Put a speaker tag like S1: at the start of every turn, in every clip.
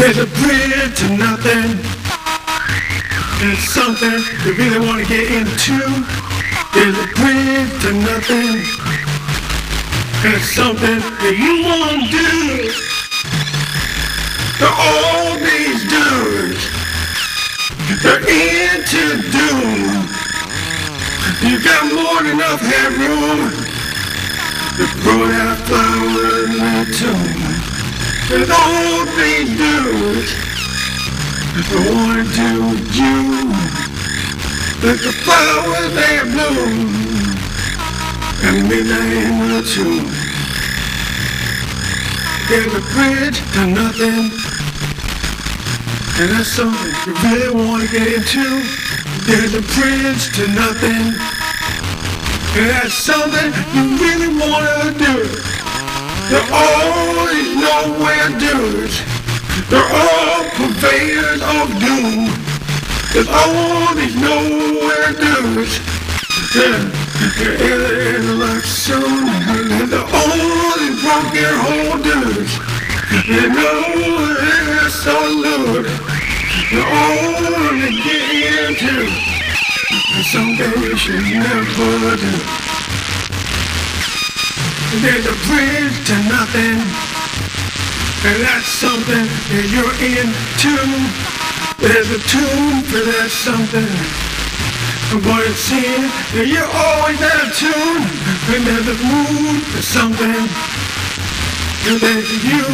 S1: There's a bridge to nothing. There's something you really want to get into. There's a bridge to nothing. There's something that you want to do. To all these dudes, they're into doom. You got more than enough headroom to grow that flower in that tomb. There's all these dudes that want to do you. Like the flowers they bloom at midnight in the tomb. There's a bridge to nothing. And that's something you really want to get into. There's a bridge to nothing. And that's something you really want to do. They're all nowhere dudes. They're all purveyors of doom. There's all these nowhere. Yeah. They're in like soon. And they're all these broken dudes. You know they're so lewd. They're all they get into. And you never do. There's a bridge to nothing. And that's something that you're into. There's a tune for that something. But it seems that you're always out of tune. And there's a mood for something And that you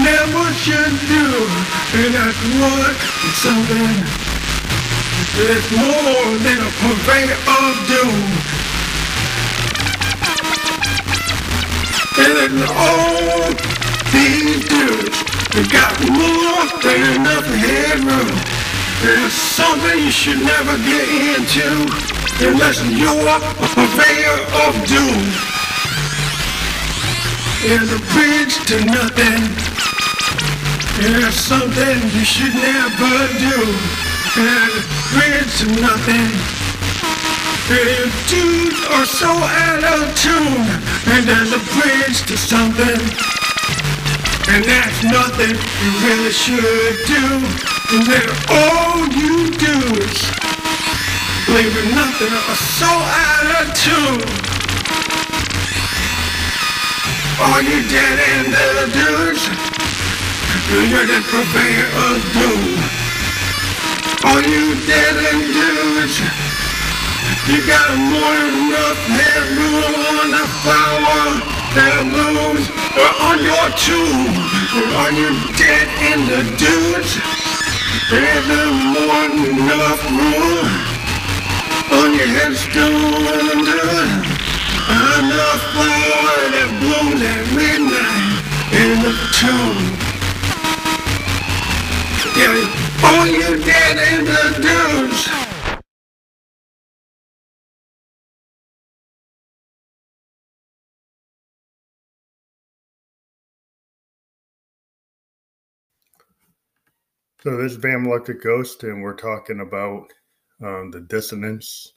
S1: never should do. And that's what is something It's more than a purveyor of doom. And then all these dudes, they got more than enough headroom. There's something you should never get into unless you're a purveyor of doom. There's a bridge to nothing. There's something you should never do. There's a bridge to nothing. And dudes are so out of tune. And there's a bridge to something. And that's nothing you really should do. And then all you dudes, believe in nothing, are so out of tune. Are you dead end the dudes? You're the purveyor of doom. Are you dead end dudes? You got more than enough headroom on the flower that moves on your tomb. Are you dead in the dudes? There's more than enough room on your headstone. Enough flower that blooms at midnight in the tomb. Yeah, all you dead in the dudes.
S2: So this is Phantom Electric Ghost, and we're talking about um, the dissonance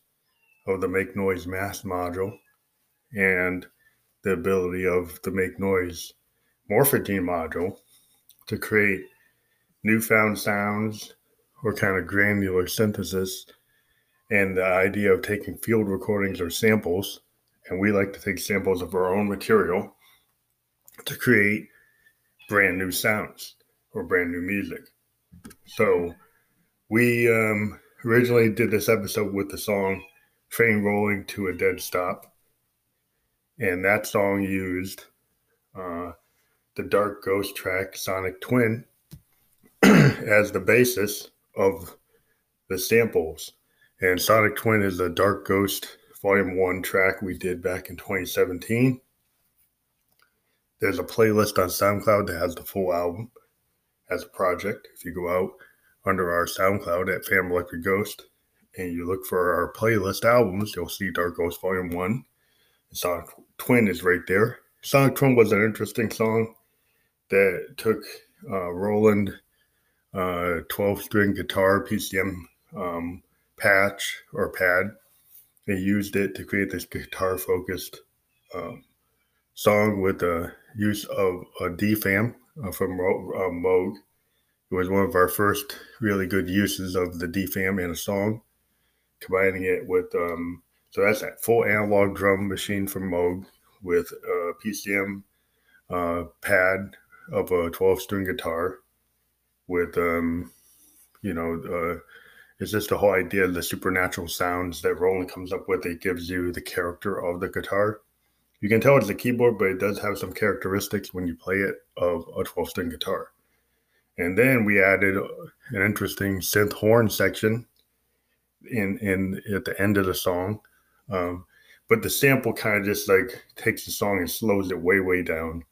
S2: of the Make Noise Maths module and the ability of the Make Noise Morphogene module to create newfound sounds or kind of granular synthesis, and the idea of taking field recordings or samples, and we like to take samples of our own material to create brand new sounds or brand new music. So we um, originally did this episode with the song Train Rolling to a Dead Stop. And that song used uh, the Dark Ghost track Sonic Twin as the basis of the samples. And Sonic Twin is the Dark Ghost Volume 1 track we did back in 2017. There's a playlist on SoundCloud that has the full album as a project. If you go out under our SoundCloud at Phantom Electric Ghost and you look for our playlist albums, you'll see Dark Ghost Volume 1. Sonic Twin is right there. Sonic Twin was an interesting song that took uh, Roland uh, 12 string guitar PCM um, patch or pad. They used it to create this guitar focused um, song with the use of a DFAM uh, from uh, Moog. It was one of our first really good uses of the DFAM in a song, combining it with um, so that's that full analog drum machine from Moog with a PCM uh, pad of a 12 string guitar with um, you know uh, it's just the whole idea of the supernatural sounds that Roland comes up with. It gives you the character of the guitar. You can tell it's a keyboard, but it does have some characteristics when you play it of a 12 string guitar. And then we added an interesting synth horn section in in at the end of the song. Um, but the sample kind of just like takes the song and slows it way way down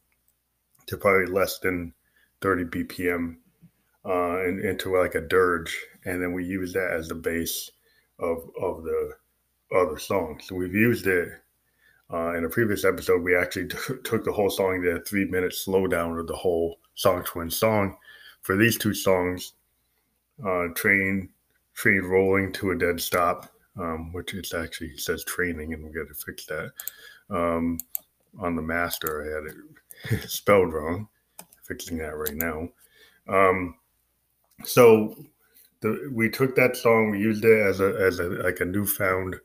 S2: to probably less than 30 BPM uh, and into like a dirge, and then we use that as the base of of the other song. So we've used it uh, in a previous episode. We actually t- took the whole song to a three minute slowdown of the whole song twin song. For these two songs, uh, train train rolling to a dead stop, um, which it actually says training, and we got to fix that. Um, on the master, I had it spelled wrong. Fixing that right now. Um, so the, we took that song, we used it as a as a like a newfound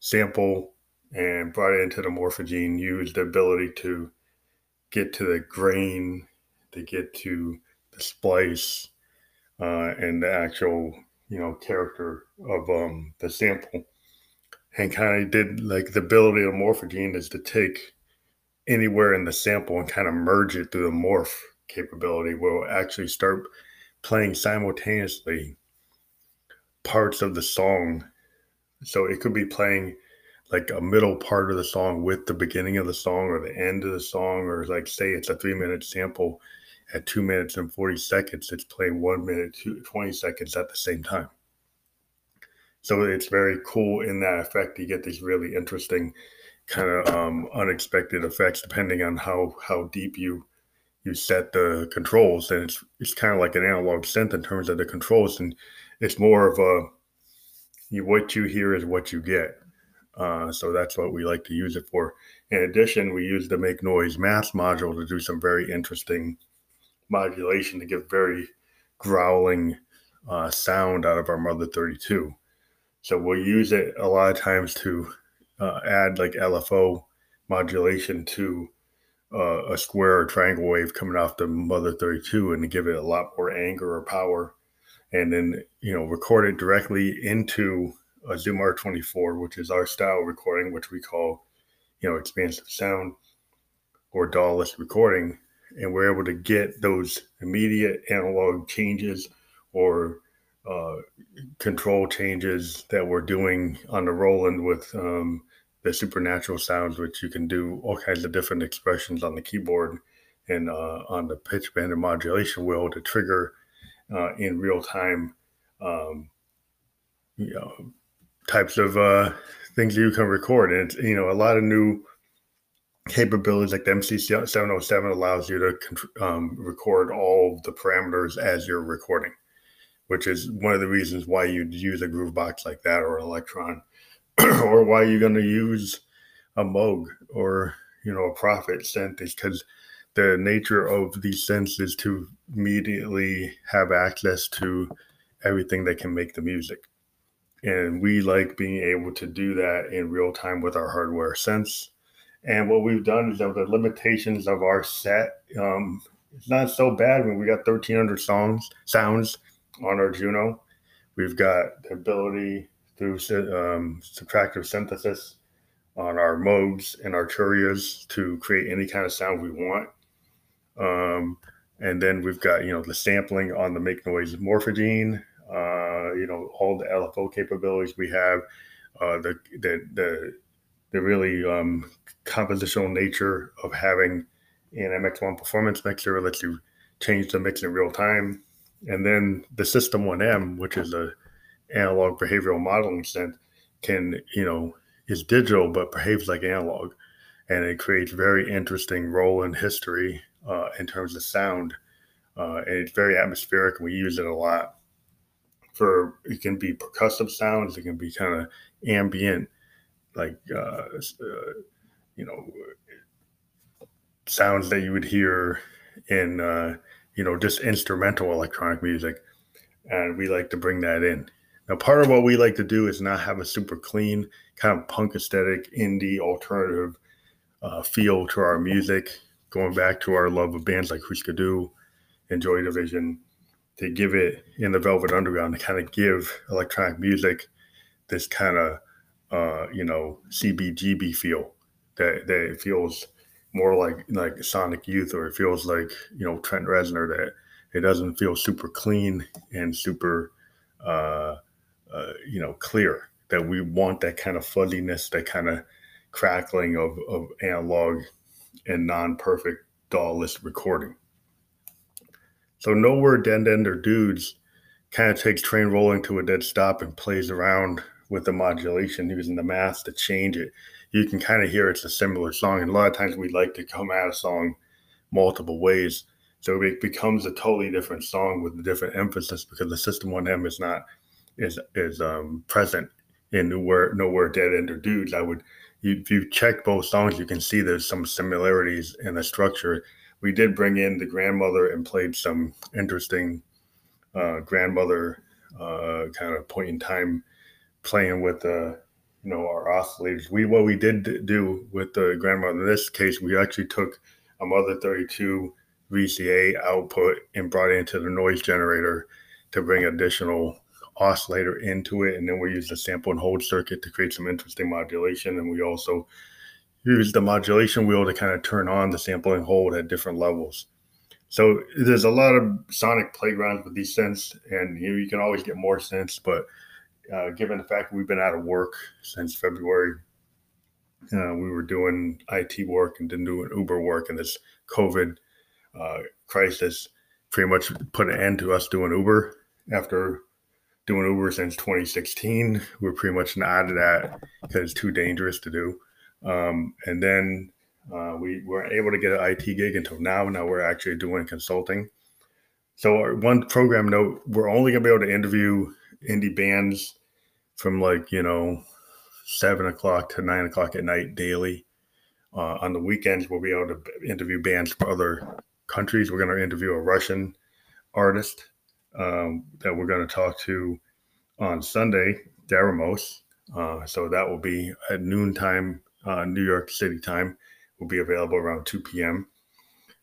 S2: sample and brought it into the morphogene, used the ability to get to the grain, to get to the splice, uh, and the actual you know character of um, the sample, and kind of did like the ability of morphogene is to take anywhere in the sample and kind of merge it through the morph capability, where we'll actually start playing simultaneously parts of the song. So it could be playing like a middle part of the song with the beginning of the song or the end of the song, or like say it's a three minute sample at two minutes and 40 seconds, it's playing one minute, two, 20 seconds at the same time. So it's very cool in that effect. You get these really interesting kind of um, unexpected effects depending on how how deep you you set the controls and it's it's kind of like an analog synth in terms of the controls and it's more of a you, what you hear is what you get uh, so that's what we like to use it for. In addition we use the make noise Maths module to do some very interesting modulation to get very growling uh, sound out of our mother 32 so we'll use it a lot of times to uh, add like lfo modulation to uh, a square or triangle wave coming off the mother 32 and to give it a lot more anger or power. And then you know record it directly into a zoom r24 which is our style recording which we call you know expansive sound or DAW-less recording. And we're able to get those immediate analog changes or uh, control changes that we're doing on the Roland with um, the supernatural sounds, which you can do all kinds of different expressions on the keyboard and uh, on the pitch bend and modulation wheel to trigger uh, in real time, um, you know, types of uh, things you can record. And you know, a lot of new capabilities like the MC707 allows you to um, record all the parameters as you're recording, which is one of the reasons why you'd use a Groovebox like that or Elektron, or why you're going to use a Moog or you know a Prophet synth is because the nature of these synths is to immediately have access to everything that can make the music. And we like being able to do that in real time with our hardware sense. And what we've done is that the limitations of our set, um, it's not so bad when we got 1,300 songs, sounds on our Juno. We've got the ability through um, subtractive synthesis on our modes and our Arturias to create any kind of sound we want. Um, and then we've got, you know, the sampling on the make noise morphogene, uh, you know, all the LFO capabilities we have, uh, the, the, the, the really um, compositional nature of having an MX1 performance mixer lets you change the mix in real time. And then the System 1M, which is a analog behavioral modeling synth can, you know, is digital but behaves like analog. And it creates very interesting Roland history uh, in terms of sound. Uh, and it's very atmospheric. And we use it a lot for, it can be percussive sounds, it can be kind of ambient, like, uh, uh, you know, sounds that you would hear in, uh, you know, just instrumental electronic music. And we like to bring that in. Now, part of what we like to do is not have a super clean, kind of punk aesthetic, indie, alternative uh, feel to our music, going back to our love of bands like Husker Du and Joy Division, to give it in the Velvet Underground to kind of give electronic music this kind of, uh, you know, CBGB feel that, that it feels more like like Sonic Youth or it feels like, you know, Trent Reznor that it doesn't feel super clean and super, uh, uh, you know, clear that we want that kind of fuzziness, that kind of crackling of, of analog and non-perfect DAW-less recording. So nowhere dead end or dudes kind of takes train rolling to a dead stop and plays around with the modulation using the math to change it. You can kind of hear it's a similar song, and a lot of times we like to come at a song multiple ways. So it becomes a totally different song with a different emphasis because the System 1M is not is is um, present in nowhere nowhere dead end or dudes. I would if you check both songs, you can see there's some similarities in the structure. We did bring in the grandmother and played some interesting uh, grandmother uh, kind of point in time playing with the you know our oscillators. We what we did do with the grandmother in this case, we actually took a mother 32 VCA output and brought it into the noise generator to bring additional oscillator into it. And then we use the sample and hold circuit to create some interesting modulation. And we also use the modulation wheel to kind of turn on the sampling hold at different levels. So there's a lot of sonic playgrounds with these synths, and you, know, you can always get more synths. But uh, given the fact we've been out of work since February, uh, we were doing IT work and then doing Uber work, and this COVID uh, crisis pretty much put an end to us doing Uber after doing Uber since 2016. We're pretty much out of that because it's too dangerous to do. Um, and then uh, we weren't able to get an IT gig until now. Now we're actually doing consulting. So one program note: we're only gonna be able to interview indie bands from like you know seven o'clock to nine o'clock at night daily. Uh, on the weekends, we'll be able to interview bands from other countries. We're going to interview a Russian artist um, that we're going to talk to on Sunday, Darimos. Uh, so that will be at noontime, uh, New York City time. Will be available around 2 p.m.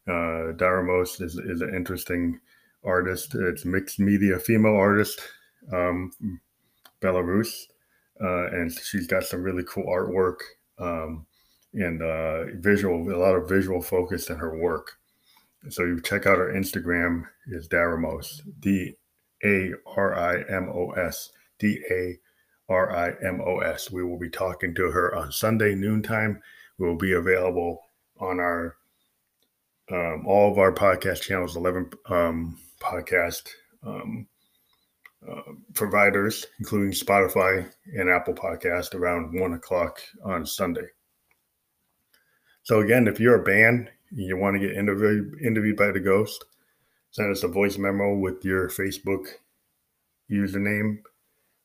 S2: Uh, Darimos is, is an interesting artist. It's mixed media female artist, um, Belarus, uh, and she's got some really cool artwork um, and uh, visual, a lot of visual focus in her work. So you check out our Instagram is Darimos, D A R I M O S, D A R I M O S. We will be talking to her on Sunday noontime. We will be available on our um, all of our podcast channels, eleven um, podcast um, uh, providers, including Spotify and Apple Podcast, around one o'clock on Sunday. So again, if you're a band and you want to get interviewed interviewed by the ghost, send us a voice memo with your Facebook username.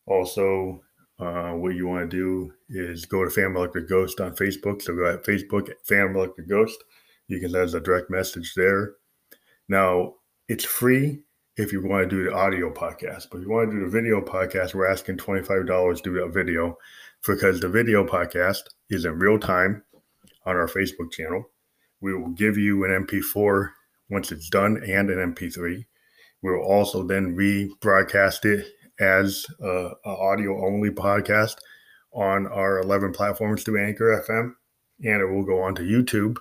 S2: Also, uh, what you want to do is go to Phantom Electric Ghost on Facebook. So go at Facebook, Phantom Electric Ghost. You can send us a direct message there. Now, it's free if you want to do the audio podcast, but if you want to do the video podcast, we're asking $25 to do that video because the video podcast is in real time on our Facebook channel. We will give you an MP4 once it's done and an MP3. We will also then rebroadcast it as a, audio only podcast on our 11 platforms through Anchor FM, and it will go on to YouTube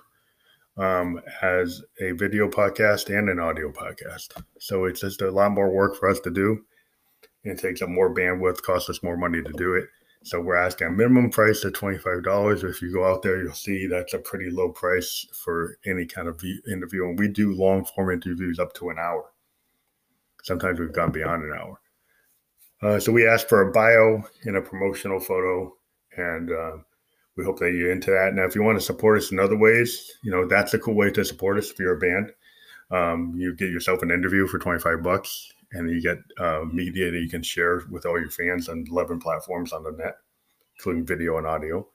S2: um, as a video podcast and an audio podcast. So it's just a lot more work for us to do. It takes up more bandwidth, costs us more money to do it. So we're asking a minimum price of $25. If you go out there, you'll see that's a pretty low price for any kind of interview. And we do long form interviews up to an hour. Sometimes we've gone beyond an hour. Uh, so we ask for a bio and a promotional photo. And uh, we hope that you're into that. Now, if you want to support us in other ways, you know, that's a cool way to support us if you're a band. Um, you get yourself an interview for 25 bucks and you get uh, media that you can share with all your fans on 11 platforms on the net, including video and audio.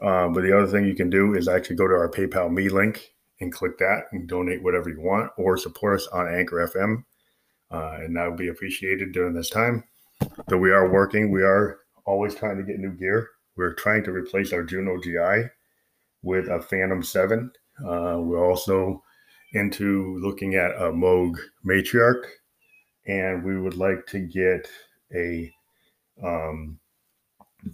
S2: Uh, but the other thing you can do is actually go to our PayPal Me link and click that and donate whatever you want or support us on Anchor FM. Uh, and that would be appreciated during this time. Though we are working, we are always trying to get new gear. We're trying to replace our Juno GI with a Fantom 7. Uh, we're also into looking at a Moog Matriarch, and we would like to get a um,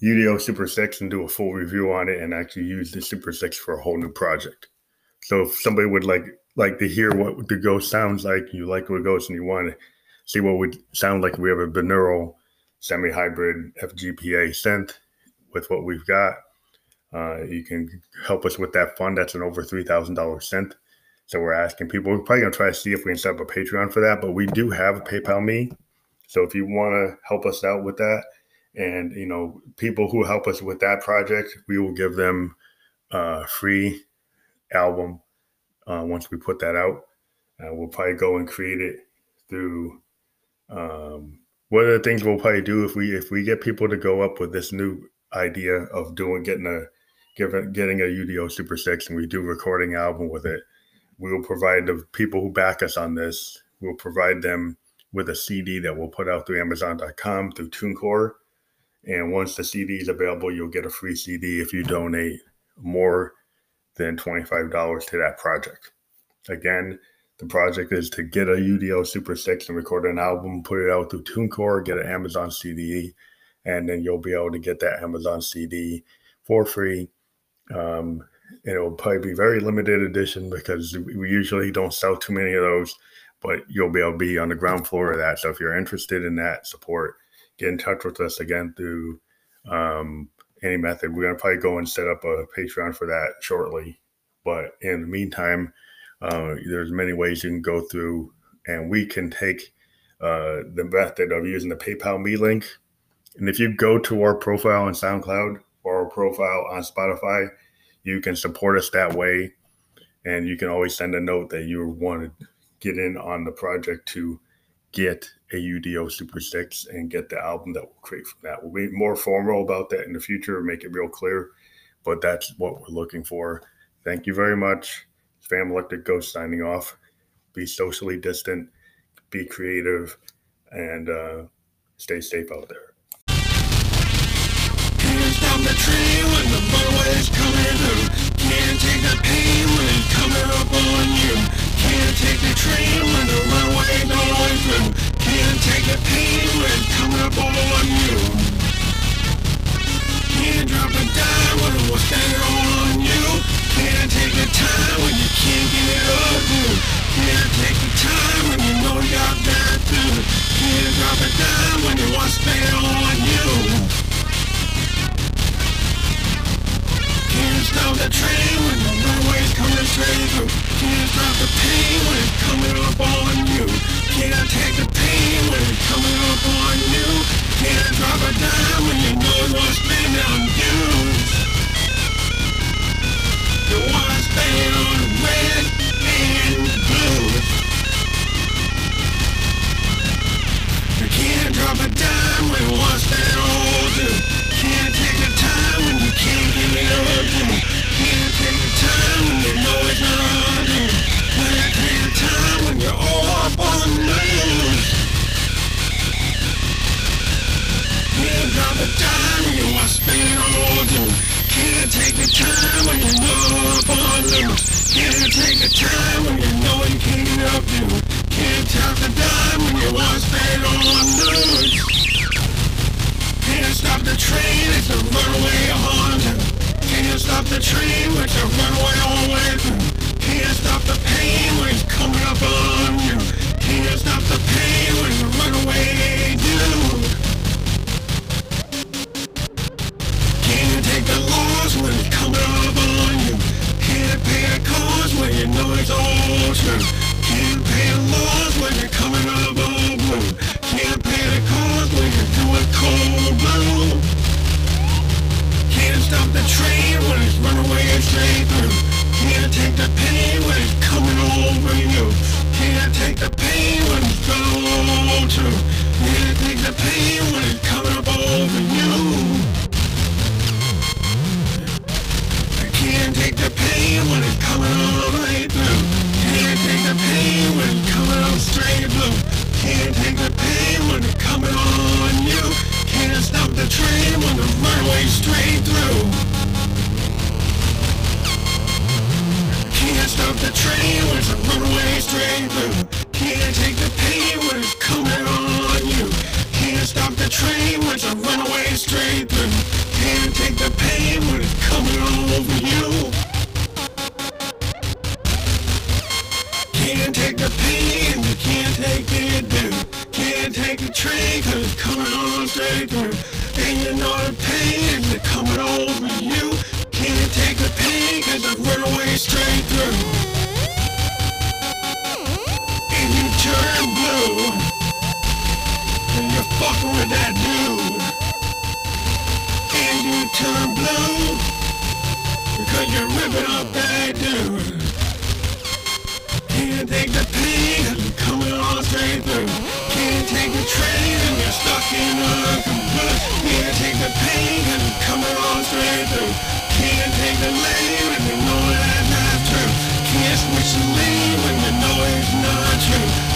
S2: UDO Super 6 and do a full review on it and actually use the Super 6 for a whole new project. So if somebody would like like to hear what the ghost sounds like, you like what ghost and you want to see what would sound like we have a binaural semi-hybrid FGPA synth with what we've got. Uh, you can help us with that fund. That's an over three thousand dollar synth. So we're asking people. We're probably gonna try to see if we can set up a Patreon for that. But we do have a PayPal me. So if you want to help us out with that, and you know people who help us with that project, we will give them a free album uh, once we put that out. Uh, we'll probably go and create it through um, one of the things we'll probably do if we if we get people to go up with this new idea of doing getting a giving getting a UDO Super Six and we do recording album with it, we will provide the people who back us on this. We'll provide them with a CD that we'll put out through Amazon.com through TuneCore. And once the CD is available, you'll get a free CD if you donate more than $25 to that project. Again, the project is to get a UDO Super 6 and record an album, put it out through TuneCore, get an Amazon CD, and then you'll be able to get that Amazon CD for free. Um, and it will probably be very limited edition because we usually don't sell too many of those, but you'll be able to be on the ground floor of that. So if you're interested in that support, get in touch with us again through um, any method. We're going to probably go and set up a Patreon for that shortly. But in the meantime, uh, there's many ways you can go through, and we can take uh, the method of using the PayPal me link. And if you go to our profile on SoundCloud or our profile on Spotify, you can support us that way. And you can always send a note that you want to get in on the project to get a UDO Super 6 and get the album that we'll create from that. We'll be more formal about that in the future, make it real clear, but that's what we're looking for. Thank you very much. Phantom Electric Ghost signing off. Be socially distant, be creative, and uh, stay safe out there.
S1: Hands down the when the coming through. Can't take the pain when it's coming up on you. The train, it's a runaway all it's coming on straight through. And you know the pain is coming over you. Can't take the pain cause it's runaway straight through. And you turn blue. And you're fucking with that dude. And you turn blue. Because you're ripping up that dude. Can't take the pain cause it's coming on straight through. Can't take the train and you're stuck in a computer. Can't take the pain it's coming on straight through. Can't take the lane when you know that's not true. Can't switch the lane when you know it's not true.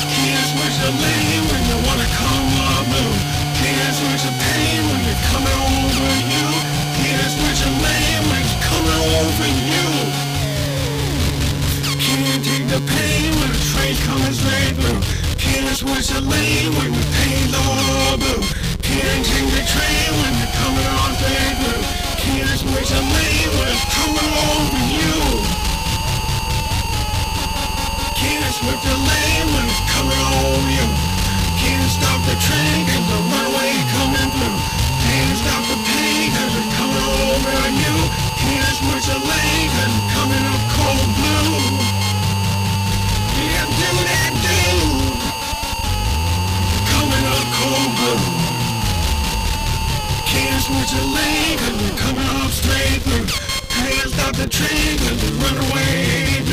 S1: Cause we're coming up straight. Can't stop the train cause we run away.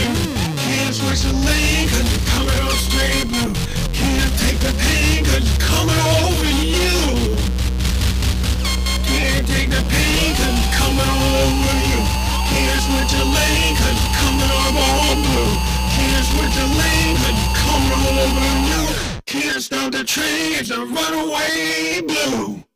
S1: Can't switch the lane cause we're coming up straight. Can't take the pain cause it's coming over you. Can't take the pain cause it's coming over you. Can't switch the lane cause it's coming all blue. Can't switch the lane cause it's coming over you. Can't stop the train, it's a runaway blue.